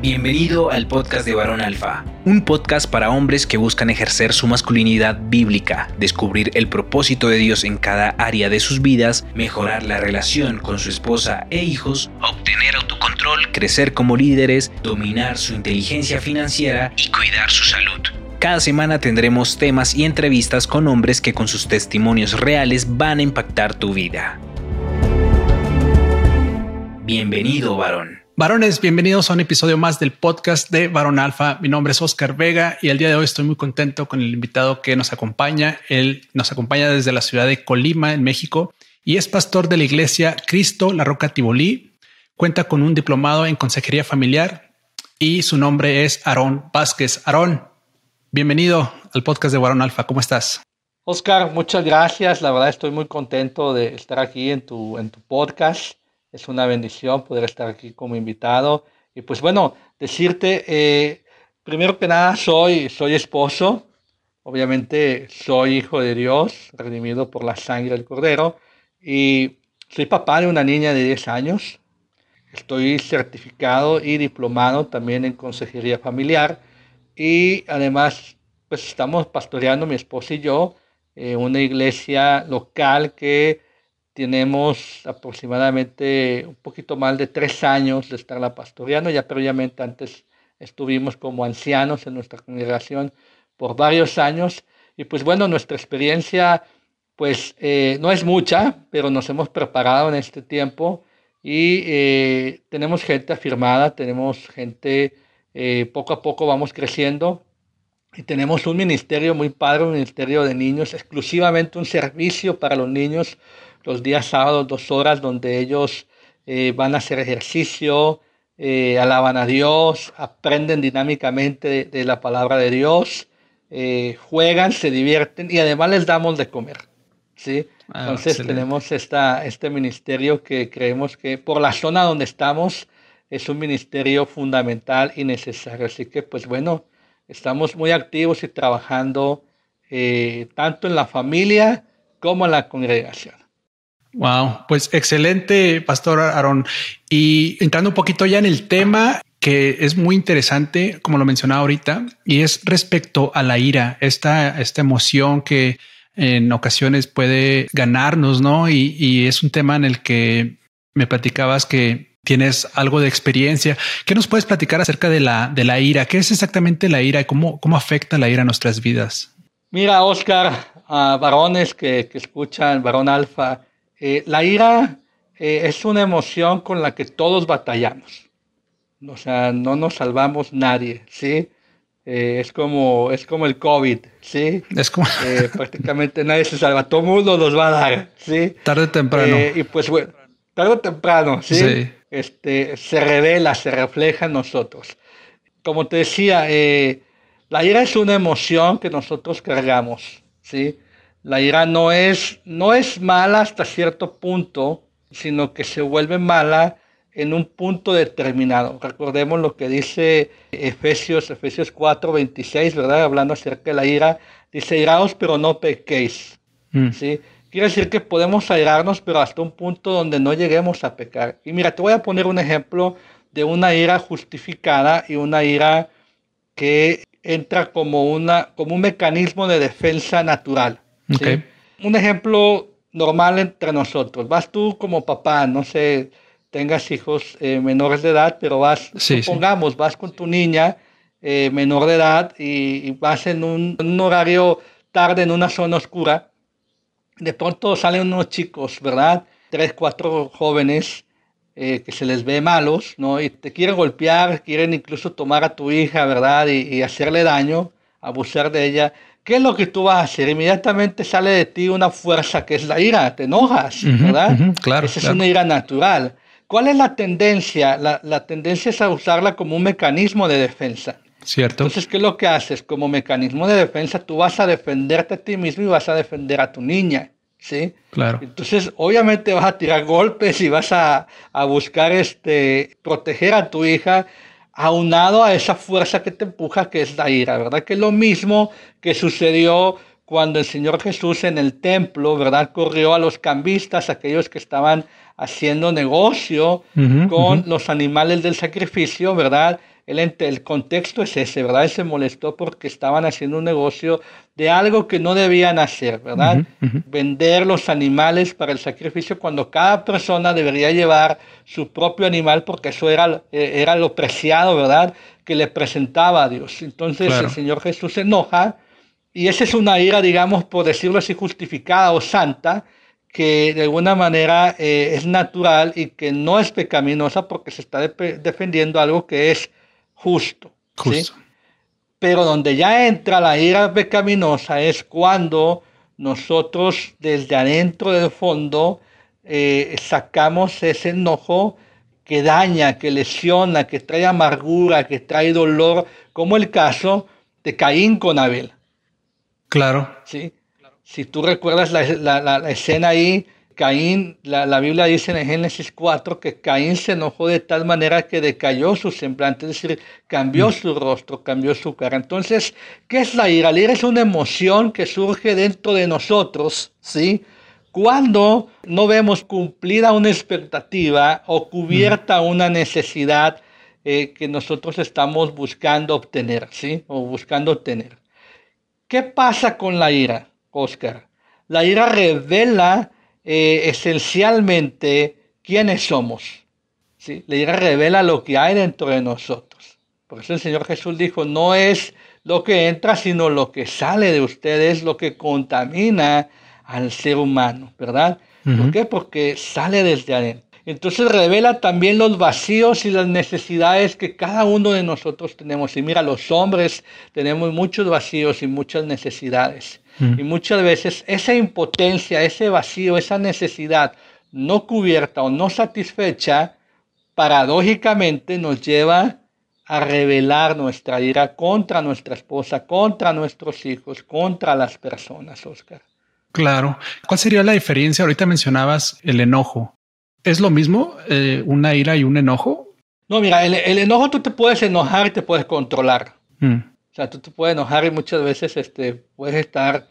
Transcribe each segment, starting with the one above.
Bienvenido al podcast de Varón Alfa, un podcast para hombres que buscan ejercer su masculinidad bíblica, descubrir el propósito de Dios en cada área de sus vidas, mejorar la relación con su esposa e hijos, obtener autocontrol, crecer como líderes, dominar su inteligencia financiera y cuidar su salud. Cada semana tendremos temas y entrevistas con hombres que con sus testimonios reales van a impactar tu vida. Bienvenido, varón. Varones, bienvenidos a un episodio más del podcast de Varón Alfa. Mi nombre es Oscar Vega y el día de hoy estoy muy contento con el invitado que nos acompaña. Él nos acompaña desde la ciudad de Colima, en México, y es pastor de la iglesia Cristo La Roca Tibolí. Cuenta con un diplomado en consejería familiar y su nombre es Aarón Vázquez. Aarón, bienvenido al podcast de Varón Alfa. ¿Cómo estás? Oscar, muchas gracias. La verdad estoy muy contento de estar aquí en tu, en tu podcast es una bendición poder estar aquí como invitado. Y pues bueno, decirte, eh, primero que nada, soy, soy esposo. Obviamente soy hijo de Dios, redimido por la sangre del Cordero. Y soy papá de una niña de 10 años. Estoy certificado y diplomado también en consejería familiar. Y además, pues estamos pastoreando mi esposa y yo en una iglesia local que tenemos aproximadamente un poquito más de tres años de estarla pastoreando. Ya previamente antes estuvimos como ancianos en nuestra congregación por varios años. Y pues bueno, nuestra experiencia pues eh, no es mucha, pero nos hemos preparado en este tiempo y eh, tenemos gente afirmada, tenemos gente, eh, poco a poco vamos creciendo y tenemos un ministerio muy padre, un ministerio de niños, exclusivamente un servicio para los niños los días sábados, dos horas, donde ellos eh, van a hacer ejercicio, eh, alaban a Dios, aprenden dinámicamente de, la palabra de Dios, eh, juegan, se divierten y además les damos de comer. ¿sí? Ah, Entonces tenemos esta, este ministerio que creemos que por la zona donde estamos es un ministerio fundamental y necesario. Así que pues bueno, estamos muy activos y trabajando tanto en la familia como en la congregación. Wow, pues excelente, Pastor Aaron. Y entrando un poquito ya en el tema que es muy interesante, como lo mencionaba ahorita, y es respecto a la ira, esta, esta emoción que en ocasiones puede ganarnos, ¿no? Y, y es un tema en el que me platicabas que tienes algo de experiencia. ¿Qué nos puedes platicar acerca de la, de la ira? ¿Qué es exactamente la ira y cómo, cómo afecta la ira a nuestras vidas? Mira, Oscar, a varones que, que escuchan, varón alfa, eh, la ira eh, es una emoción con la que todos batallamos. O sea, no nos salvamos nadie, ¿sí? Eh, es, como, es como el COVID, ¿sí? Es como... prácticamente nadie se salva, todo el mundo nos va a dar, ¿sí? Tarde o temprano. y pues bueno, tarde o temprano, ¿sí? Este, se revela, se refleja en nosotros. Como te decía, la ira es una emoción que nosotros cargamos, ¿sí? La ira no es, no es mala hasta cierto punto, sino que se vuelve mala en un punto determinado. Recordemos lo que dice Efesios, Efesios 4, 26, ¿verdad? Hablando acerca de la ira, dice, iraos pero no pequéis. Mm. ¿Sí? Quiere decir que podemos airarnos, pero hasta un punto donde no lleguemos a pecar. Y mira, te voy a poner un ejemplo de una ira justificada y una ira que entra como, una, como un mecanismo de defensa natural. Un ejemplo normal entre nosotros. Vas tú como papá, no sé, tengas hijos eh, menores de edad, pero vas, supongamos, vas con tu niña eh, menor de edad y, vas en un, horario tarde en una zona oscura. De pronto salen unos chicos, ¿verdad? Tres, cuatro jóvenes eh, que se les ve malos, ¿no? Y te quieren golpear, quieren incluso tomar a tu hija, ¿verdad? y hacerle daño, abusar de ella. ¿Qué es lo que tú vas a hacer? Inmediatamente sale de ti una fuerza que es la ira, te enojas, ¿verdad? claro. Esa es una ira natural. ¿Cuál es la tendencia? La, la, tendencia es a usarla como un mecanismo de defensa. Cierto. Entonces, ¿qué es lo que haces? Como mecanismo de defensa, tú vas a defenderte a ti mismo y vas a defender a tu niña. ¿Sí? Claro. Entonces, obviamente vas a tirar golpes y vas a, a buscar este, proteger a tu hija aunado a esa fuerza que te empuja, que es la ira, ¿verdad? Que es lo mismo que sucedió cuando el Señor Jesús en el templo, ¿verdad? Corrió a los cambistas, aquellos que estaban haciendo negocio con los animales del sacrificio, ¿verdad? El contexto es ese, ¿verdad? Él se molestó porque estaban haciendo un negocio de algo que no debían hacer, ¿verdad? Vender los animales para el sacrificio cuando cada persona debería llevar su propio animal porque eso era, eh, era lo preciado, ¿verdad? Que le presentaba a Dios. Entonces el Señor Jesús se enoja y esa es una ira, digamos, por decirlo así, justificada o santa, que de alguna manera eh, es natural y que no es pecaminosa porque se está defendiendo algo que es justo. Pero donde ya entra la ira pecaminosa es cuando nosotros desde adentro del fondo eh, sacamos ese enojo que daña, que lesiona, que trae amargura, que trae dolor, como el caso de Caín con Abel. Claro. ¿Sí? Si tú recuerdas la escena ahí, Caín, la, Biblia dice en Génesis 4 que Caín se enojó de tal manera que decayó su semblante, es decir, cambió mm. su rostro, cambió su cara. Entonces, ¿qué es la ira? La ira es una emoción que surge dentro de nosotros, ¿sí? Cuando no vemos cumplida una expectativa o cubierta mm. una necesidad eh, que nosotros estamos buscando obtener, ¿sí? O buscando obtener. ¿Qué pasa con la ira, Oscar? La ira revela eh, esencialmente quiénes somos. ¿sí? La ira revela lo que hay dentro de nosotros. Por eso el Señor Jesús dijo, no es lo que entra, sino lo que sale de ustedes, lo que contamina al ser humano, ¿verdad? ¿Por qué? Porque sale desde adentro. Entonces revela también los vacíos y las necesidades que cada uno de nosotros tenemos. Y mira, los hombres tenemos muchos vacíos y muchas necesidades. Y muchas veces esa impotencia, ese vacío, esa necesidad no cubierta o no satisfecha, paradójicamente nos lleva a revelar nuestra ira contra nuestra esposa, contra nuestros hijos, contra las personas, Oscar. Claro. ¿Cuál sería la diferencia? Ahorita mencionabas el enojo. ¿Es lo mismo eh, una ira y un enojo? No, mira, el, enojo tú te puedes enojar y te puedes controlar. Mm sea, tú te puedes enojar y muchas veces este, puedes estar,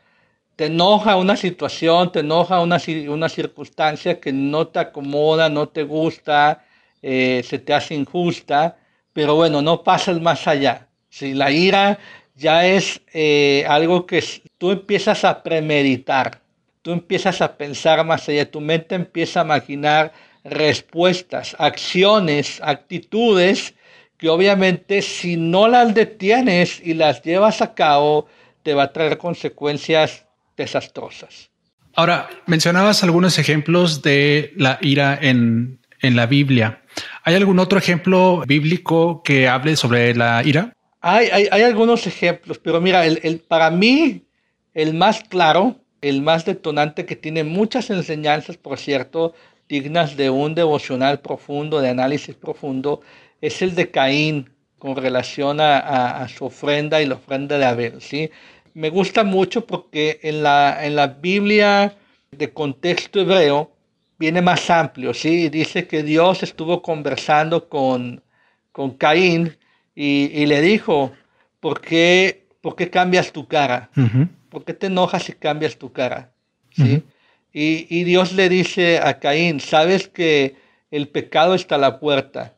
te enoja una situación, te enoja una, una circunstancia que no te acomoda, no te gusta, eh, se te hace injusta, pero bueno, no pasas más allá. Si la ira ya es eh, algo que tú empiezas a premeditar, tú empiezas a pensar más allá, tu mente empieza a imaginar respuestas, acciones, actitudes que obviamente si no las detienes y las llevas a cabo, te va a traer consecuencias desastrosas. Ahora, mencionabas algunos ejemplos de la ira en, la Biblia. ¿Hay algún otro ejemplo bíblico que hable sobre la ira? Hay, hay, algunos ejemplos, pero mira, el, para mí el más claro, el más detonante que tiene muchas enseñanzas, por cierto, dignas de un devocional profundo, de análisis profundo, es el de Caín con relación a, su ofrenda y la ofrenda de Abel. ¿sí? Me gusta mucho porque en la, en la Biblia de contexto hebreo viene más amplio. ¿sí? Dice que Dios estuvo conversando con, con Caín y, le dijo, ¿por qué, ¿por qué cambias tu cara? ¿Por qué te enojas y cambias tu cara? ¿Sí? Y, y Dios le dice a Caín, sabes que el pecado está a la puerta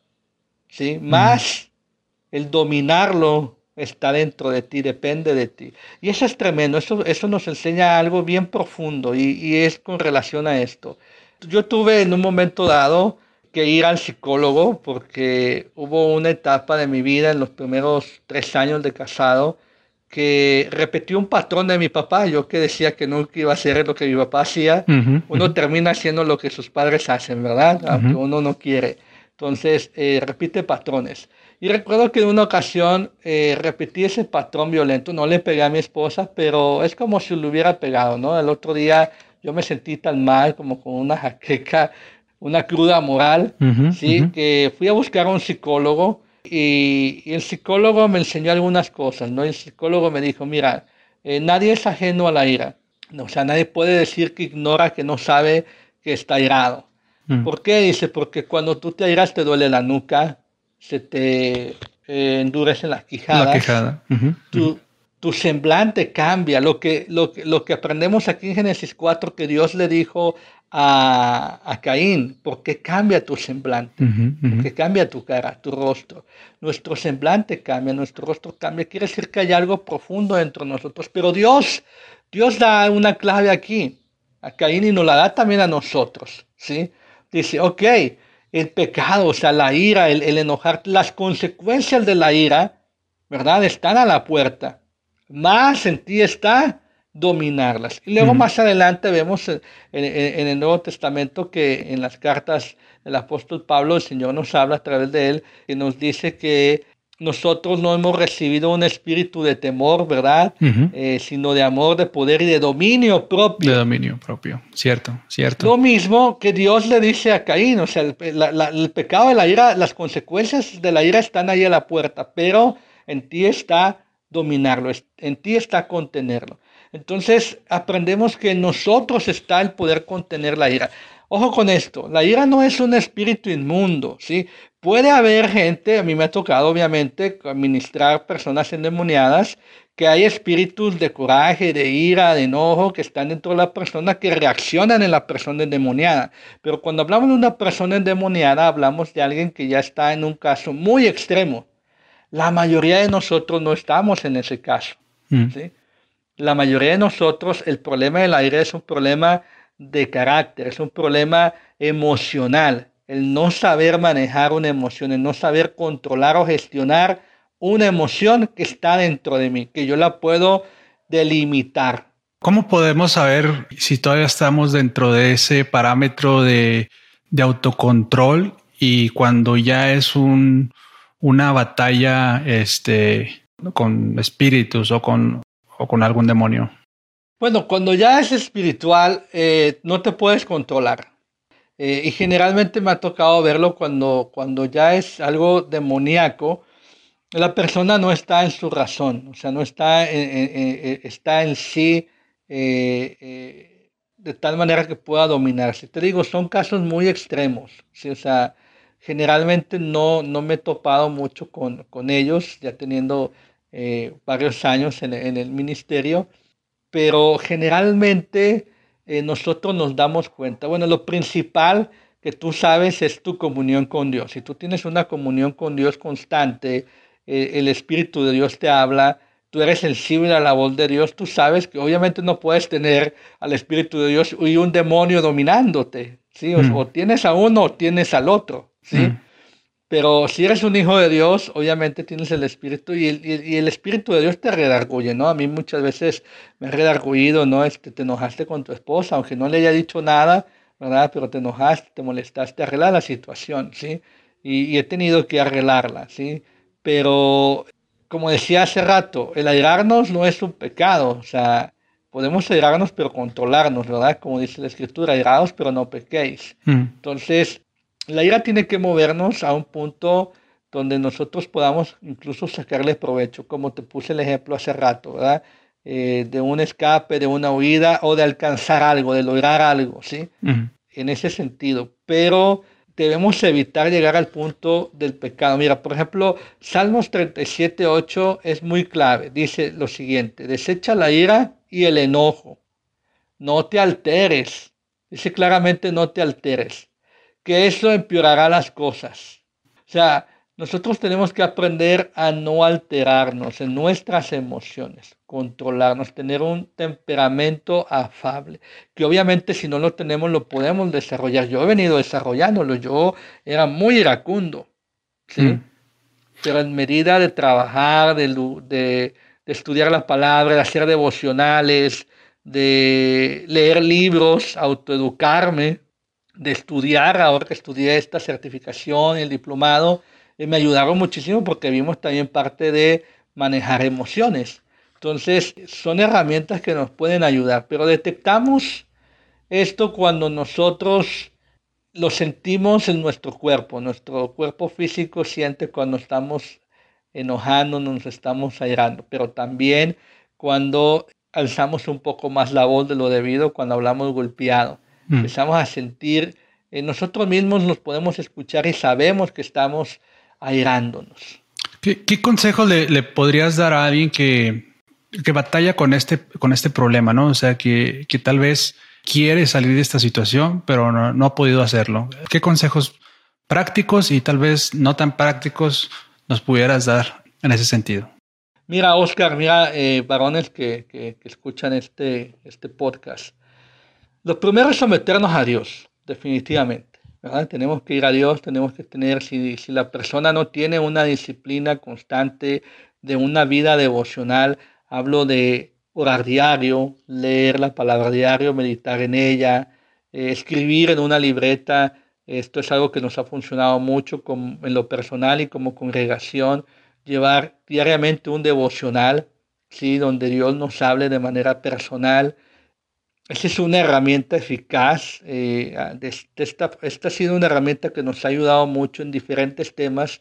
¿sí? Más el dominarlo está dentro de ti, depende de ti. Y eso es tremendo, eso, eso nos enseña algo bien profundo y, y es con relación a esto. Yo tuve en un momento dado que ir al psicólogo porque hubo una etapa de mi vida en los primeros tres años de casado que repetí un patrón de mi papá, yo que decía que nunca iba a hacer lo que mi papá hacía, uno termina haciendo lo que sus padres hacen, ¿verdad? Aunque uno no quiere. Entonces, eh, repite patrones. Y recuerdo que en una ocasión eh, repetí ese patrón violento, no le pegué a mi esposa, pero es como si lo hubiera pegado, ¿no? El otro día yo me sentí tan mal, como con una jaqueca, una cruda moral, ¿sí? Que fui a buscar a un psicólogo y, el psicólogo me enseñó algunas cosas, ¿no? El psicólogo me dijo, mira, eh, nadie es ajeno a la ira, o sea, nadie puede decir que ignora, que no sabe que está irado. Mm. ¿Por qué? Dice, porque cuando tú te airas te duele la nuca, se te eh, endurece la quijada. La quijada. tu, tu semblante cambia. Lo que, lo, lo que aprendemos aquí en Génesis 4, que Dios le dijo a, a Caín, ¿por qué cambia tu semblante? ¿Por qué cambia tu cara, tu rostro? Nuestro semblante cambia, nuestro rostro cambia. Quiere decir que hay algo profundo dentro de nosotros. Pero Dios, Dios da una clave aquí a Caín y nos la da también a nosotros. ¿sí? Dice, ok, el pecado, o sea, la ira, el, el enojar, las consecuencias de la ira, ¿verdad? Están a la puerta. Más en ti está dominarlas. Y luego más adelante vemos en, el Nuevo Testamento que en las cartas del apóstol Pablo el Señor nos habla a través de él y nos dice que nosotros no hemos recibido un espíritu de temor, ¿verdad? Eh, sino de amor, de poder y de dominio propio. De dominio propio, cierto, cierto. Lo mismo que Dios le dice a Caín, o sea, el, el pecado de la ira, las consecuencias de la ira están ahí a la puerta, pero en ti está dominarlo, en ti está contenerlo. Entonces aprendemos que en nosotros está el poder contener la ira. Ojo con esto, la ira no es un espíritu inmundo, ¿sí? Puede haber gente, a mí me ha tocado obviamente administrar personas endemoniadas, que hay espíritus de coraje, de ira, de enojo que están dentro de la persona que reaccionan en la persona endemoniada. Pero cuando hablamos de una persona endemoniada, hablamos de alguien que ya está en un caso muy extremo. La mayoría de nosotros no estamos en ese caso. Mm. ¿sí? la mayoría de nosotros el problema del aire es un problema de carácter, es un problema emocional, el no saber manejar una emoción, el no saber controlar o gestionar una emoción que está dentro de mí, que yo la puedo delimitar. ¿Cómo podemos saber si todavía estamos dentro de ese parámetro de, autocontrol y cuando ya es un, una batalla este, con espíritus o con o con algún demonio? Bueno, cuando ya es espiritual, eh, no te puedes controlar. Eh, y generalmente me ha tocado verlo cuando, cuando ya es algo demoníaco, la persona no está en su razón, o sea, no está en, está en sí eh, de tal manera que pueda dominarse. Te digo, son casos muy extremos, o sea, generalmente no, no me he topado mucho con, con ellos, ya teniendo eh, varios años en, el ministerio, pero generalmente eh, nosotros nos damos cuenta. Bueno, lo principal que tú sabes es tu comunión con Dios. Si tú tienes una comunión con Dios constante, eh, el Espíritu de Dios te habla, tú eres sensible a la voz de Dios, tú sabes que obviamente no puedes tener al Espíritu de Dios y un demonio dominándote, ¿sí? O, mm. tienes a uno o tienes al otro, ¿sí? Mm. Pero si eres un hijo de Dios, obviamente tienes el Espíritu y el, y el Espíritu de Dios te redarguye, ¿no? A mí muchas veces me ha redarguido, ¿no? Este, te enojaste con tu esposa, aunque no le haya dicho nada, ¿verdad? Pero te enojaste, te molestaste, arreglar la situación, ¿sí? Y, y he tenido que arreglarla, ¿sí? Pero, como decía hace rato, el airarnos no es un pecado, o sea, podemos airarnos pero controlarnos, ¿verdad? Como dice la Escritura, airados pero no pequéis. Mm. Entonces, la ira tiene que movernos a un punto donde nosotros podamos incluso sacarle provecho, como te puse el ejemplo hace rato, ¿verdad? Eh, de un escape, de una huida o de alcanzar algo, de lograr algo, ¿sí? En ese sentido. Pero debemos evitar llegar al punto del pecado. Mira, por ejemplo, Salmos 37, 8 es muy clave. Dice lo siguiente, desecha la ira y el enojo. No te alteres. Dice claramente, no te alteres que eso empeorará las cosas. O sea, nosotros tenemos que aprender a no alterarnos en nuestras emociones, controlarnos, tener un temperamento afable, que obviamente si no lo tenemos lo podemos desarrollar. Yo he venido desarrollándolo, yo era muy iracundo, ¿sí? Mm. Pero en medida de trabajar, de, de, de estudiar la palabra, de hacer devocionales, de leer libros, autoeducarme, de estudiar, ahora que estudié esta certificación y el diplomado, eh, me ayudaron muchísimo porque vimos también parte de manejar emociones. Entonces, son herramientas que nos pueden ayudar, pero detectamos esto cuando nosotros lo sentimos en nuestro cuerpo. Nuestro cuerpo físico siente cuando estamos enojando, nos estamos airando, pero también cuando alzamos un poco más la voz de lo debido, cuando hablamos golpeado. Mm. Empezamos a sentir, eh, nosotros mismos nos podemos escuchar y sabemos que estamos airándonos. ¿Qué, consejo le, podrías dar a alguien que, que batalla con este, con este problema, ¿no? O sea, que, que tal vez quiere salir de esta situación, pero no, no ha podido hacerlo. ¿Qué consejos prácticos y tal vez no tan prácticos nos pudieras dar en ese sentido? Mira, Oscar, mira, eh, varones que, que, que, escuchan este, este podcast. Lo primero es someternos a Dios, definitivamente. ¿verdad? Tenemos que ir a Dios, tenemos que tener, si, si la persona no tiene una disciplina constante de una vida devocional, hablo de orar diario, leer la palabra diario, meditar en ella, eh, escribir en una libreta. Esto es algo que nos ha funcionado mucho en lo personal y como congregación llevar diariamente un devocional, ¿sí? donde Dios nos hable de manera personal. Esa es una herramienta eficaz. Eh, esta, esta ha sido una herramienta que nos ha ayudado mucho en diferentes temas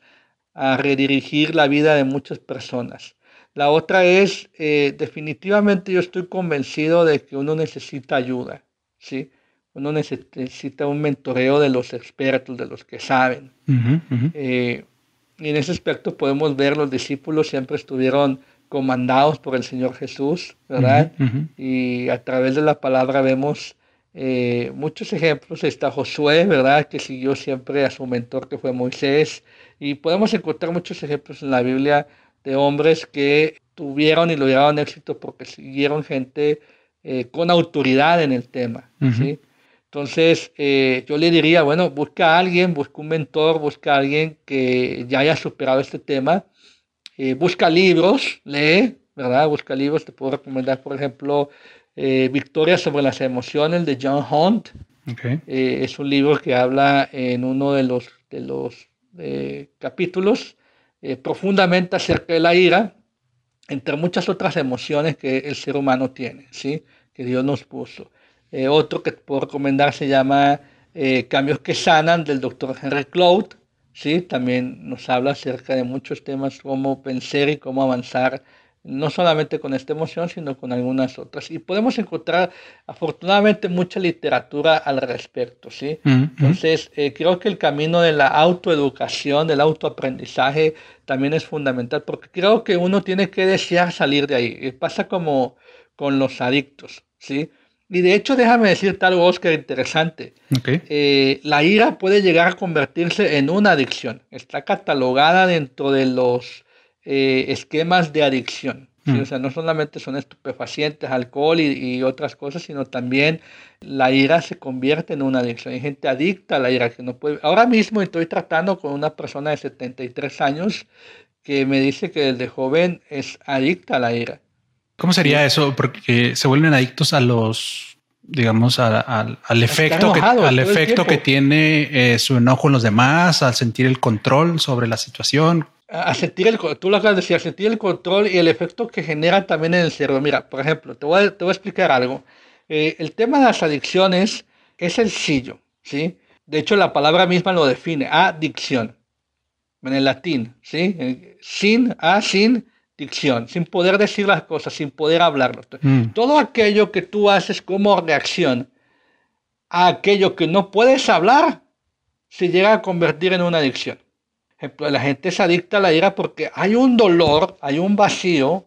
a redirigir la vida de muchas personas. La otra es, eh, definitivamente yo estoy convencido de que uno necesita ayuda, ¿sí? Uno necesita un mentoreo de los expertos, de los que saben. Eh, y en ese aspecto podemos ver, los discípulos siempre estuvieron comandados por el Señor Jesús, ¿verdad? Y a través de la palabra vemos eh, muchos ejemplos. Está Josué, ¿verdad? Que siguió siempre a su mentor que fue Moisés. Y podemos encontrar muchos ejemplos en la Biblia de hombres que tuvieron y lograron éxito porque siguieron gente eh, con autoridad en el tema, ¿sí? Entonces, eh, yo le diría, bueno, busca a alguien, busca un mentor, busca a alguien que ya haya superado este tema, eh, busca libros, lee, ¿verdad? Busca libros, te puedo recomendar, por ejemplo, eh, Victoria sobre las emociones de John Hunt. es un libro que habla en uno de los, de los capítulos profundamente acerca de la ira, entre muchas otras emociones que el ser humano tiene, ¿sí? Que Dios nos puso. Eh, otro que puedo recomendar se llama eh, Cambios que Sanan del doctor Henry Cloud. ¿Sí? También nos habla acerca de muchos temas, cómo pensar y cómo avanzar, no solamente con esta emoción, sino con algunas otras. Y podemos encontrar afortunadamente mucha literatura al respecto. ¿sí? Entonces, eh, creo que el camino de la autoeducación, del autoaprendizaje, también es fundamental, porque creo que uno tiene que desear salir de ahí. pasa como con los adictos. ¿sí? Y de hecho, déjame decirte algo, Oscar, interesante. Eh, la ira puede llegar a convertirse en una adicción. Está catalogada dentro de los eh, esquemas de adicción. Mm. O sea, no solamente son estupefacientes, alcohol y, otras cosas, sino también la ira se convierte en una adicción. Hay gente adicta a la ira que no puede. Ahora mismo estoy tratando con una persona de 73 años que me dice que desde joven es adicta a la ira. ¿Cómo sería eso? Porque se vuelven adictos a los, digamos, al efecto, que, al efecto que tiene eh, su enojo en los demás, al sentir el control sobre la situación. A sentir el, tú lo acabas de decir, a sentir el control y el efecto que genera también en el cerebro. Mira, por ejemplo, te voy a, te voy a explicar algo. Eh, el tema de las adicciones es sencillo, ¿sí? De hecho, la palabra misma lo define, adicción, en el latín, ¿sí? Eh, sin, a, sin, sin poder decir las cosas, sin poder hablarlo. Mm. Todo aquello que tú haces como reacción a aquello que no puedes hablar, se llega a convertir en una adicción. Ejemplo, la gente se adicta a la ira porque hay un dolor, hay un vacío,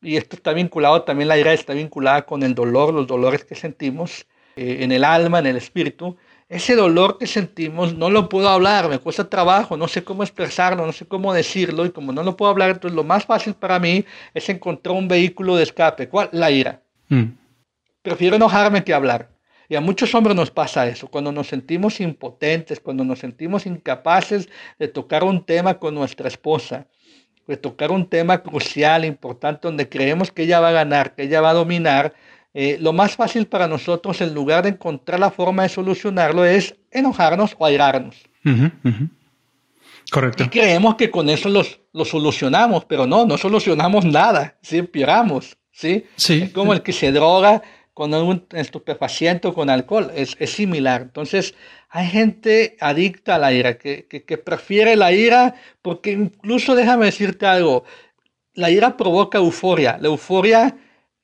y esto está vinculado, también la ira está vinculada con el dolor, los dolores que sentimos eh, en el alma, en el espíritu, ese dolor que sentimos no lo puedo hablar, me cuesta trabajo, no sé cómo expresarlo, no sé cómo decirlo y como no lo puedo hablar, entonces lo más fácil para mí es encontrar un vehículo de escape. ¿Cuál? La ira. Mm. Prefiero enojarme que hablar. Y a muchos hombres nos pasa eso, cuando nos sentimos impotentes, cuando nos sentimos incapaces de tocar un tema con nuestra esposa, de tocar un tema crucial, importante, donde creemos que ella va a ganar, que ella va a dominar, eh, lo más fácil para nosotros, en lugar de encontrar la forma de solucionarlo, es enojarnos o airarnos. Correcto. Y creemos que con eso los, lo solucionamos, pero no, no solucionamos nada, ¿sí? empeoramos. ¿sí? Sí. Es como el que se droga con un estupefaciente o con alcohol, es, es, similar. Entonces, hay gente adicta a la ira, que, que, que prefiere la ira, porque incluso déjame decirte algo, la ira provoca euforia. La euforia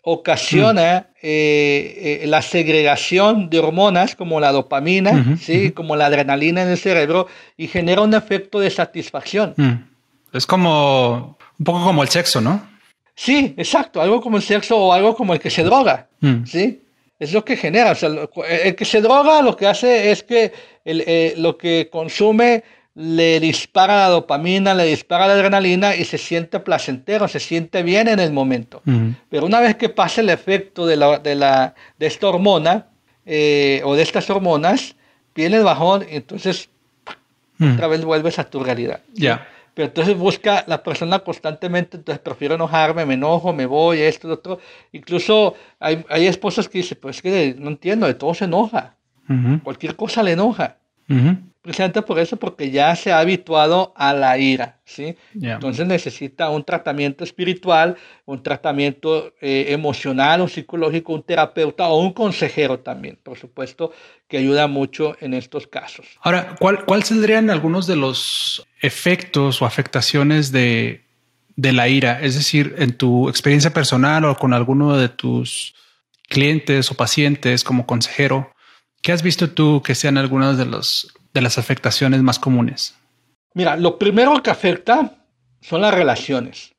ocasiona mm. eh, eh, la segregación de hormonas como la dopamina, ¿sí? como la adrenalina en el cerebro y genera un efecto de satisfacción. Mm. Es como un poco como el sexo, ¿no? Sí, exacto, algo como el sexo o algo como el que se droga, mm. ¿sí? Es lo que genera, o sea, el que se droga lo que hace es que eh, lo que consume le dispara la dopamina, le dispara la adrenalina y se siente placentero, se siente bien en el momento. Pero una vez que pasa el efecto de, la, de, la, de esta hormona eh, o de estas hormonas, viene el bajón y entonces otra vez vuelves a tu realidad. Ya. Pero entonces busca la persona constantemente, entonces prefiero enojarme, me enojo, me voy, esto, lo otro. Incluso hay, hay esposas que dicen, pues es que no entiendo, de todo se enoja. Cualquier cosa le enoja precisamente por eso, porque ya se ha habituado a la ira, ¿sí? Entonces necesita un tratamiento espiritual, un tratamiento eh, emocional o psicológico, un terapeuta o un consejero también, por supuesto, que ayuda mucho en estos casos. Ahora, ¿cuál, cuál serían algunos de los efectos o afectaciones de, de la ira? Es decir, en tu experiencia personal o con alguno de tus clientes o pacientes como consejero, ¿qué has visto tú que sean algunos de los de las afectaciones más comunes? Mira, lo primero que afecta son las relaciones.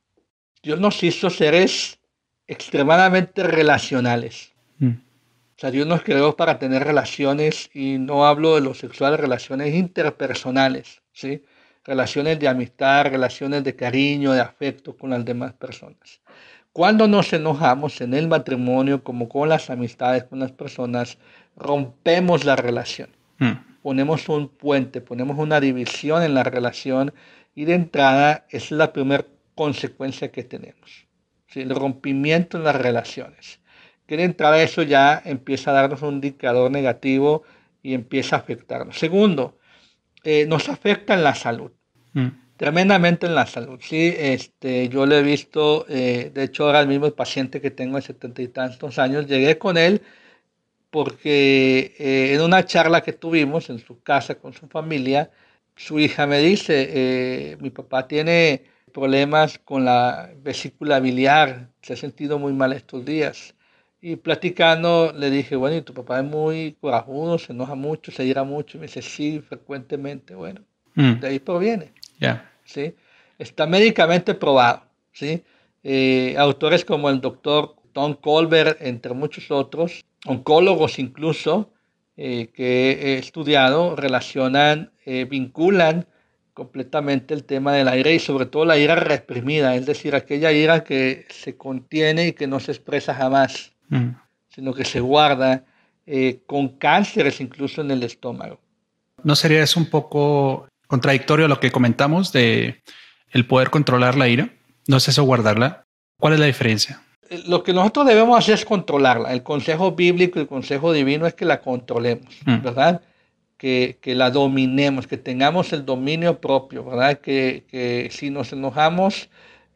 Dios nos hizo seres extremadamente relacionales. Mm. O sea, Dios nos creó para tener relaciones y no hablo de lo sexual, relaciones interpersonales, ¿sí? Relaciones de amistad, relaciones de cariño, de afecto con las demás personas. Cuando nos enojamos en el matrimonio, como con las amistades con las personas, rompemos la relación. Mm ponemos un puente, ponemos una división en la relación y de entrada es la primera consecuencia que tenemos. El rompimiento en las relaciones. Que de entrada eso ya empieza a darnos un indicador negativo y empieza a afectarnos. Segundo, eh, nos afecta en la salud. Mm. Tremendamente en la salud. Sí, este, yo lo he visto, eh, de hecho ahora mismo el paciente que tengo de setenta y tantos años, llegué con él porque eh, en una charla que tuvimos en su casa con su familia, su hija me dice, eh, mi papá tiene problemas con la vesícula biliar, se ha sentido muy mal estos días. Y platicando le dije, bueno, y tu papá es muy corajudo, se enoja mucho, se ira mucho. Y me dice, sí, frecuentemente. Bueno, mm. de ahí proviene. Ya. ¿sí? Está médicamente probado. ¿sí? Eh, autores como el doctor Tom Colbert, entre muchos otros, oncólogos incluso, eh, que he estudiado, relacionan, eh, vinculan completamente el tema del aire y sobre todo la ira reprimida, es decir, aquella ira que se contiene y que no se expresa jamás, mm. sino que se guarda eh, con cánceres incluso en el estómago. ¿No sería eso un poco contradictorio a lo que comentamos de el poder controlar la ira? ¿No es eso guardarla? ¿Cuál es la diferencia? Lo que nosotros debemos hacer es controlarla. El consejo bíblico, el consejo divino es que la controlemos, mm. ¿verdad? Que, que, la dominemos, que tengamos el dominio propio, ¿verdad? Que, que si nos enojamos,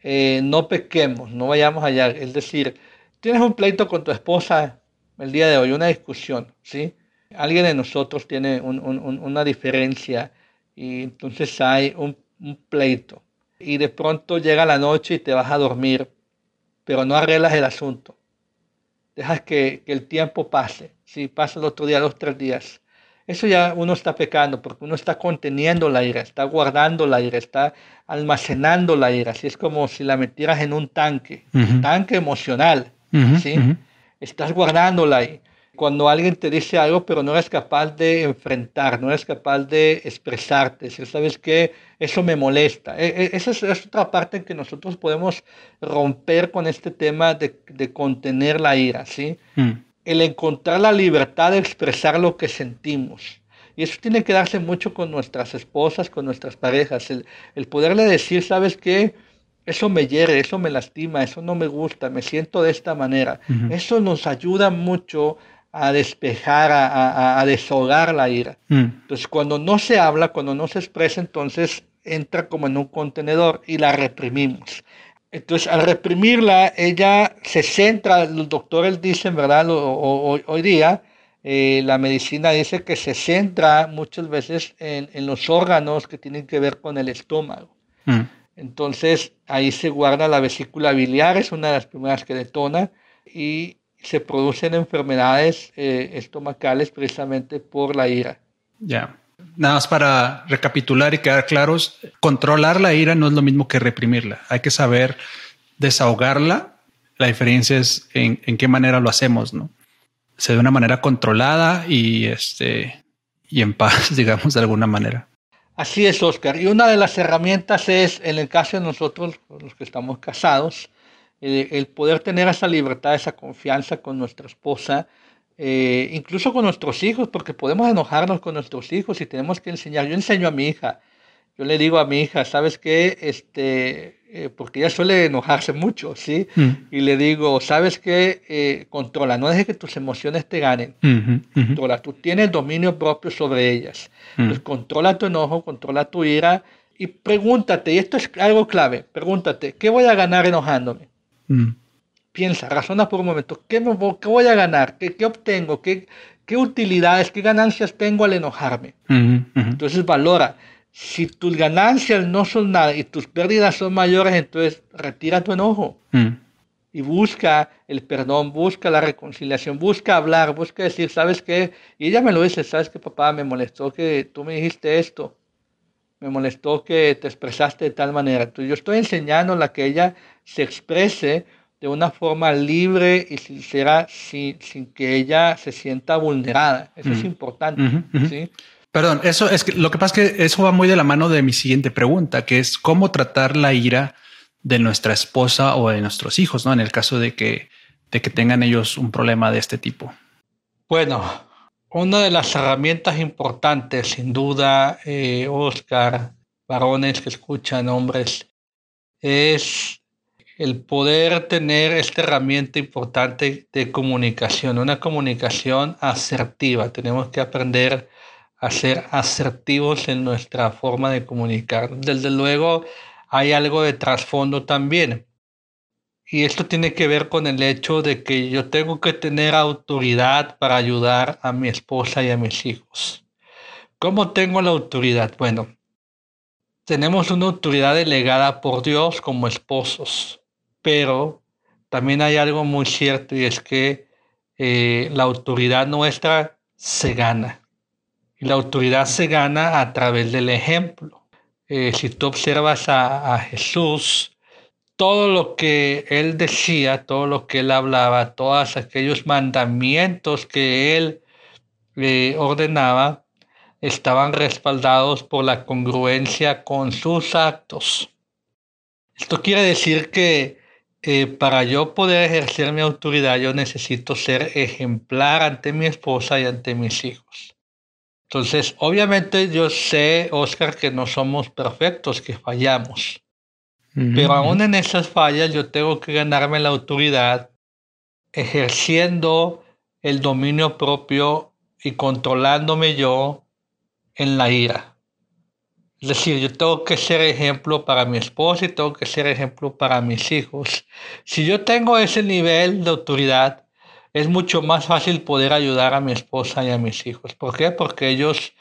eh, no pequemos, no vayamos allá. Es decir, tienes un pleito con tu esposa el día de hoy, una discusión, ¿sí? Alguien de nosotros tiene un, un, una diferencia y entonces hay un, un pleito. Y de pronto llega la noche y te vas a dormir pero no arreglas el asunto. Dejas que, el tiempo pase. Si pasa el otro día, dos, tres días. Eso ya uno está pecando porque uno está conteniendo la ira, está guardando la ira, está almacenando la ira. Así es como si la metieras en un tanque, un tanque emocional. ¿sí? Estás guardándola ahí cuando alguien te dice algo, pero no eres capaz de enfrentar, no eres capaz de expresarte, si sabes que eso me molesta. E, e, esa es, otra parte en que nosotros podemos romper con este tema de, de contener la ira, ¿sí? Mm. El encontrar la libertad de expresar lo que sentimos. Y eso tiene que darse mucho con nuestras esposas, con nuestras parejas. El, el poderle decir, ¿sabes qué? Eso me hiere, eso me lastima, eso no me gusta, me siento de esta manera. Eso nos ayuda mucho a despejar, a, a, deshogar la ira. Mm. Entonces, cuando no se habla, cuando no se expresa, entonces entra como en un contenedor y la reprimimos. Entonces, al reprimirla, ella se centra, los doctores dicen, ¿verdad? hoy día, eh, la medicina dice que se centra muchas veces en, en, los órganos que tienen que ver con el estómago. Mm. Entonces, ahí se guarda la vesícula biliar, es una de las primeras que detona, y se producen enfermedades eh, estomacales precisamente por la ira. Ya. Nada más para recapitular y quedar claros, controlar la ira no es lo mismo que reprimirla. Hay que saber desahogarla. La diferencia es en, en qué manera lo hacemos, ¿no? Se de una manera controlada y este y en paz, digamos, de alguna manera. Así es, Oscar. Y una de las herramientas es, en el caso de nosotros, los que estamos casados, eh, el poder tener esa libertad, esa confianza con nuestra esposa, eh, incluso con nuestros hijos, porque podemos enojarnos con nuestros hijos y tenemos que enseñar. Yo enseño a mi hija, yo le digo a mi hija, ¿sabes qué? Este, eh, porque ella suele enojarse mucho, ¿sí? Mm. Y le digo, ¿sabes qué? Eh, controla, no dejes que tus emociones te ganen. Controla, tú tienes dominio propio sobre ellas. Mm. Pues controla tu enojo, controla tu ira y pregúntate, y esto es algo clave, pregúntate, ¿qué voy a ganar enojándome? Mm. Piensa, razona por un momento, ¿qué, me, qué voy a ganar? ¿Qué, qué obtengo? ¿Qué, ¿Qué utilidades, qué ganancias tengo al enojarme? Entonces valora si tus ganancias no son nada y tus pérdidas son mayores, entonces retira tu enojo mm. y busca el perdón, busca la reconciliación, busca hablar, busca decir, ¿sabes qué? Y ella me lo dice, ¿sabes qué, papá? Me molestó que tú me dijiste esto, me molestó que te expresaste de tal manera. Yo estoy enseñándola a que ella se exprese de una forma libre y sincera sin, sin que ella se sienta vulnerada. Eso es mm. importante. ¿sí? Perdón, eso es que lo que pasa es que eso va muy de la mano de mi siguiente pregunta, que es cómo tratar la ira de nuestra esposa o de nuestros hijos, ¿no? En el caso de que, de que tengan ellos un problema de este tipo. Bueno, una de las herramientas importantes, sin duda, eh, Oscar, varones que escuchan, hombres, es el poder tener esta herramienta importante de comunicación, una comunicación asertiva. Tenemos que aprender a ser asertivos en nuestra forma de comunicar. Desde luego hay algo de trasfondo también. Y esto tiene que ver con el hecho de que yo tengo que tener autoridad para ayudar a mi esposa y a mis hijos. ¿Cómo tengo la autoridad? Bueno, tenemos una autoridad delegada por Dios como esposos, pero también hay algo muy cierto y es que eh, la autoridad nuestra se gana. Y la autoridad se gana a través del ejemplo. Eh, si tú observas a, Jesús, todo lo que él decía, todo lo que él hablaba, todos aquellos mandamientos que él eh, ordenaba, estaban respaldados por la congruencia con sus actos. Esto quiere decir que eh, para yo poder ejercer mi autoridad, yo necesito ser ejemplar ante mi esposa y ante mis hijos. Entonces, obviamente yo sé, Oscar, que no somos perfectos, que fallamos. Pero aún en esas fallas yo tengo que ganarme la autoridad ejerciendo el dominio propio y controlándome yo en la ira. Es decir, yo tengo que ser ejemplo para mi esposa y tengo que ser ejemplo para mis hijos. Si yo tengo ese nivel de autoridad, es mucho más fácil poder ayudar a mi esposa y a mis hijos. ¿Por qué? Porque ellos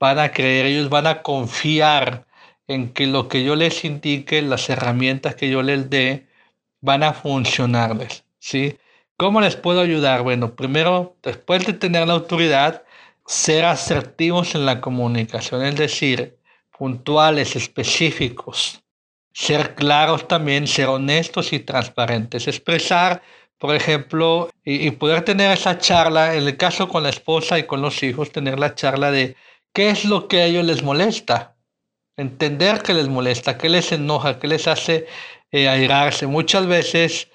van a creer, ellos van a confiar en que lo que yo les indique, las herramientas que yo les dé, van a funcionarles. ¿sí? ¿Cómo les puedo ayudar? Bueno, primero, después de tener la autoridad, ser asertivos en la comunicación, es decir, puntuales, específicos, ser claros también, ser honestos y transparentes, expresar por ejemplo, y, poder tener esa charla, en el caso con la esposa y con los hijos, tener la charla de qué es lo que a ellos les molesta, entender qué les molesta, qué les enoja, qué les hace eh, airarse. Muchas veces,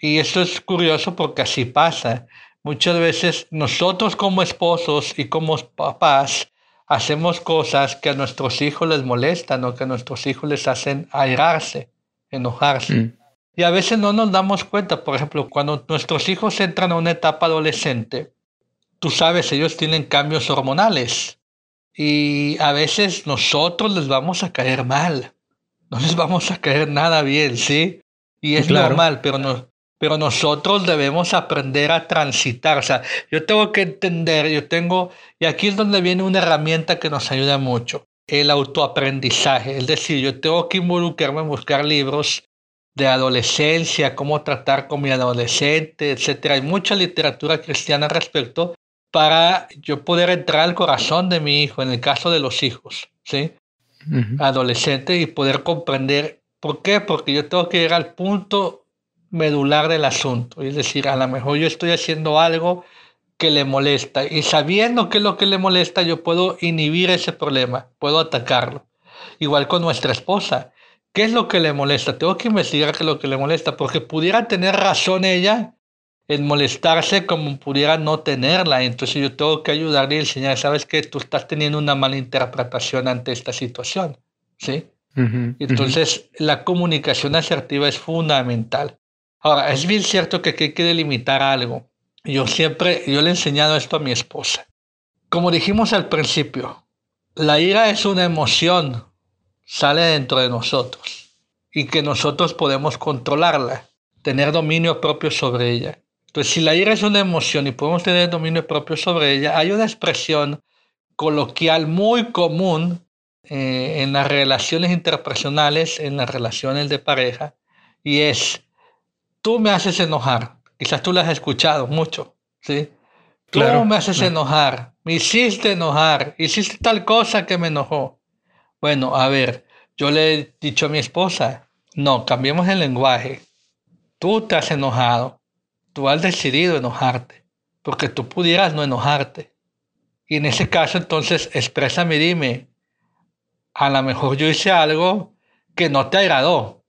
y esto es curioso porque así pasa, muchas veces nosotros como esposos y como papás hacemos cosas que a nuestros hijos les molestan o que a nuestros hijos les hacen airarse, enojarse. Mm. Y a veces no nos damos cuenta, por ejemplo, cuando nuestros hijos entran a una etapa adolescente, tú sabes, ellos tienen cambios hormonales y a veces nosotros les vamos a caer mal, no les vamos a caer nada bien, ¿sí? Y es normal, pero, no, pero nosotros debemos aprender a transitar. O sea, yo tengo que entender, yo tengo, y aquí es donde viene una herramienta que nos ayuda mucho, el autoaprendizaje. Es decir, yo tengo que involucrarme en buscar libros de adolescencia, cómo tratar con mi adolescente, etcétera. Hay mucha literatura cristiana al respecto para yo poder entrar al corazón de mi hijo, en el caso de los hijos, ¿sí? Adolescente y poder comprender por qué, porque yo tengo que llegar al punto medular del asunto. Es decir, a lo mejor yo estoy haciendo algo que le molesta y sabiendo qué es lo que le molesta, yo puedo inhibir ese problema, puedo atacarlo. Igual con nuestra esposa. ¿Qué es lo que le molesta? Tengo que investigar qué es lo que le molesta, porque pudiera tener razón ella en molestarse como pudiera no tenerla. Entonces yo tengo que ayudarle y enseñar, sabes que tú estás teniendo una mala interpretación ante esta situación. ¿Sí? Entonces la comunicación asertiva es fundamental. Ahora, es bien cierto que hay que delimitar algo. Yo siempre, yo le he enseñado esto a mi esposa. Como dijimos al principio, la ira es una emoción, sale dentro de nosotros y que nosotros podemos controlarla, tener dominio propio sobre ella. Entonces, si la ira es una emoción y podemos tener dominio propio sobre ella, hay una expresión coloquial muy común eh, en las relaciones interpersonales, en las relaciones de pareja, y es, tú me haces enojar. Quizás tú la has escuchado mucho, ¿sí? Tú me haces enojar, me hiciste enojar, hiciste tal cosa que me enojó. Bueno, a ver, yo le he dicho a mi esposa, no, cambiemos el lenguaje. Tú te has enojado, tú has decidido enojarte, porque tú pudieras no enojarte. Y en ese caso, entonces, exprésame y dime, a lo mejor yo hice algo que no te agradó,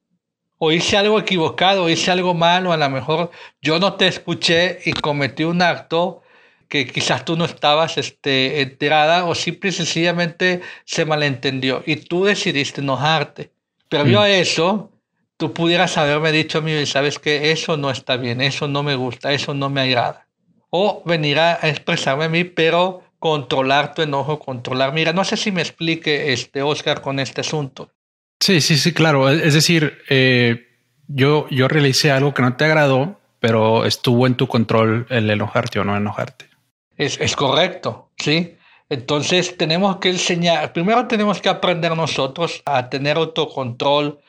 o hice algo equivocado, o hice algo malo, a lo mejor yo no te escuché y cometí un acto que quizás tú no estabas este, enterada o simple y sencillamente se malentendió y tú decidiste enojarte. Pero mm. a eso, tú pudieras haberme dicho a mí, sabes que eso no está bien, eso no me gusta, eso no me agrada. O venir a expresarme a mí, pero controlar tu enojo, controlar. Mira, no sé si me explique este Oscar con este asunto. Sí, sí, sí, claro. Es decir, eh, yo, yo realicé algo que no te agradó, pero estuvo en tu control el enojarte o no enojarte. Es, correcto, ¿sí? Entonces tenemos que enseñar, primero tenemos que aprender nosotros a tener autocontrol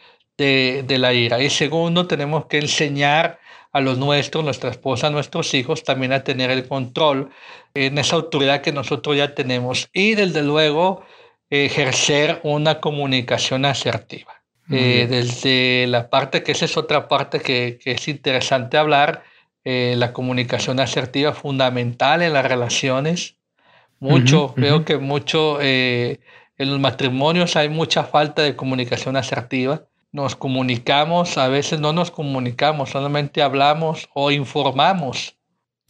de, de, la ira y segundo tenemos que enseñar a los nuestros, nuestra esposa, nuestros hijos también a tener el control en esa autoridad que nosotros ya tenemos y desde luego ejercer una comunicación asertiva. Eh, desde la parte que esa es otra parte que, que es interesante hablar, eh, la comunicación asertiva fundamental en las relaciones. Mucho, veo que mucho eh, en los matrimonios hay mucha falta de comunicación asertiva. Nos comunicamos, a veces no nos comunicamos, solamente hablamos o informamos.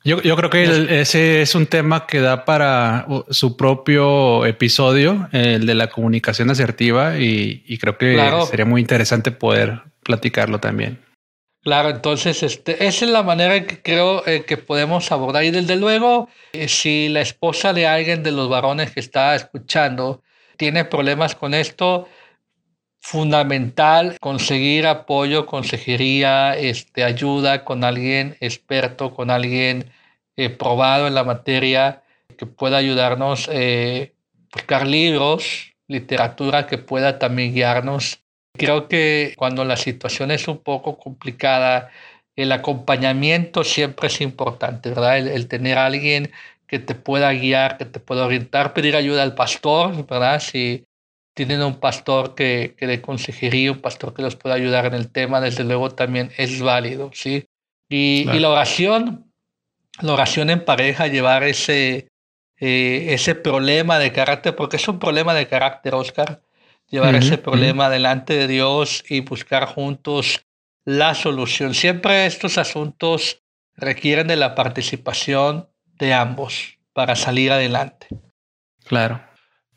Yo, yo creo que ese es un tema que da para su propio episodio, el de la comunicación asertiva, y, creo que sería muy interesante poder platicarlo también. Claro, entonces este, esa es la manera que creo eh, que podemos abordar. Y desde luego, eh, si la esposa de alguien de los varones que está escuchando tiene problemas con esto, fundamental conseguir apoyo, consejería, este, ayuda con alguien experto, con alguien eh, probado en la materia que pueda ayudarnos, a buscar libros, literatura que pueda también guiarnos Creo que cuando la situación es un poco complicada, el acompañamiento siempre es importante, ¿verdad? El, tener alguien que te pueda guiar, que te pueda orientar, pedir ayuda al pastor, ¿verdad? Si tienen un pastor que, que le consejería, un pastor que los pueda ayudar en el tema, desde luego también es válido, ¿sí? Y, y la oración, la oración en pareja, llevar ese, eh, ese problema de carácter, porque es un problema de carácter, Oscar, llevar ese problema delante de Dios y buscar juntos la solución. Siempre estos asuntos requieren de la participación de ambos para salir adelante. Claro.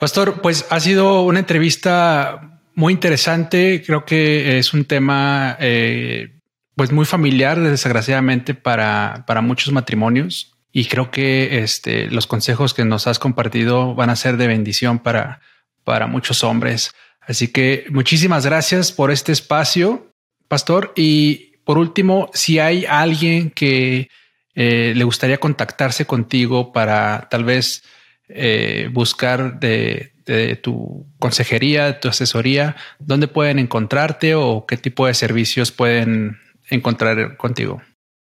Pastor, pues ha sido una entrevista muy interesante. Creo que es un tema eh, pues muy familiar, desgraciadamente, para, para muchos matrimonios. Y creo que este, los consejos que nos has compartido van a ser de bendición para, para muchos hombres. Así que muchísimas gracias por este espacio, Pastor. Y por último, si hay alguien que eh, le gustaría contactarse contigo para tal vez eh, buscar de, tu consejería, tu asesoría, ¿dónde pueden encontrarte o qué tipo de servicios pueden encontrar contigo?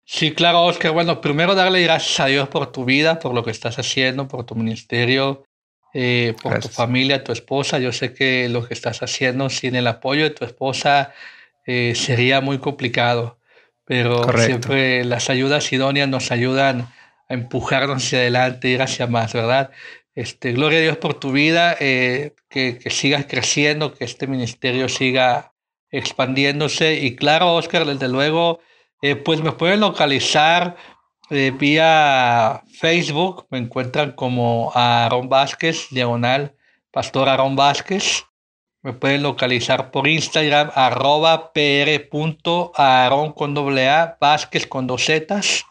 Sí, claro, Oscar. Bueno, primero darle gracias a Dios por tu vida, por lo que estás haciendo, por tu ministerio, eh, por tu familia, tu esposa. Yo sé que lo que estás haciendo sin el apoyo de tu esposa eh, sería muy complicado, pero siempre las ayudas idóneas nos ayudan a empujarnos hacia adelante, ir hacia más, ¿verdad? Este, gloria a Dios por tu vida, eh, que, que, sigas creciendo, que este ministerio siga expandiéndose. Y claro, Oscar, desde luego, eh, pues me pueden localizar eh, vía Facebook, me encuentran como Aaron Vázquez, diagonal, Pastor Aaron Vázquez. Me pueden localizar por Instagram, arroba pr.aaron con doble A, Vázquez con dos zetas.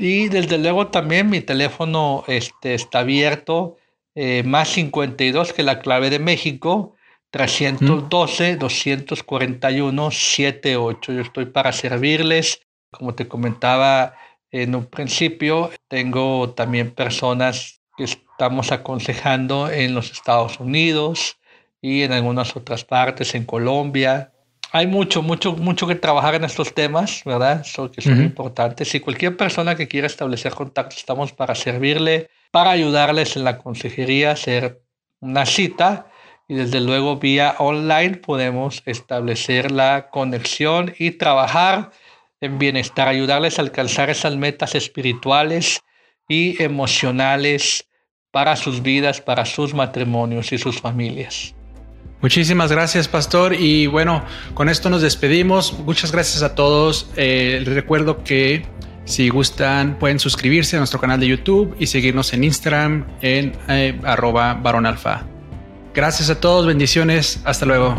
Y desde luego también mi teléfono este, está abierto, eh, más 52 que la clave de México, 312-241-78. Yo estoy para servirles. Como te comentaba en un principio, tengo también personas que estamos aconsejando en los Estados Unidos y en algunas otras partes, en Colombia. Hay mucho, mucho, mucho que trabajar en estos temas, ¿verdad? Eso que son importantes. Si cualquier persona que quiera establecer contacto, estamos para servirle, para ayudarles en la consejería, hacer una cita y desde luego vía online podemos establecer la conexión y trabajar en bienestar, ayudarles a alcanzar esas metas espirituales y emocionales para sus vidas, para sus matrimonios y sus familias. Muchísimas gracias, Pastor. Y bueno, con esto nos despedimos. Muchas gracias a todos. Eh, les recuerdo que si gustan pueden suscribirse a nuestro canal de YouTube y seguirnos en Instagram en eh, arroba baronalfa. Gracias a todos, bendiciones, hasta luego.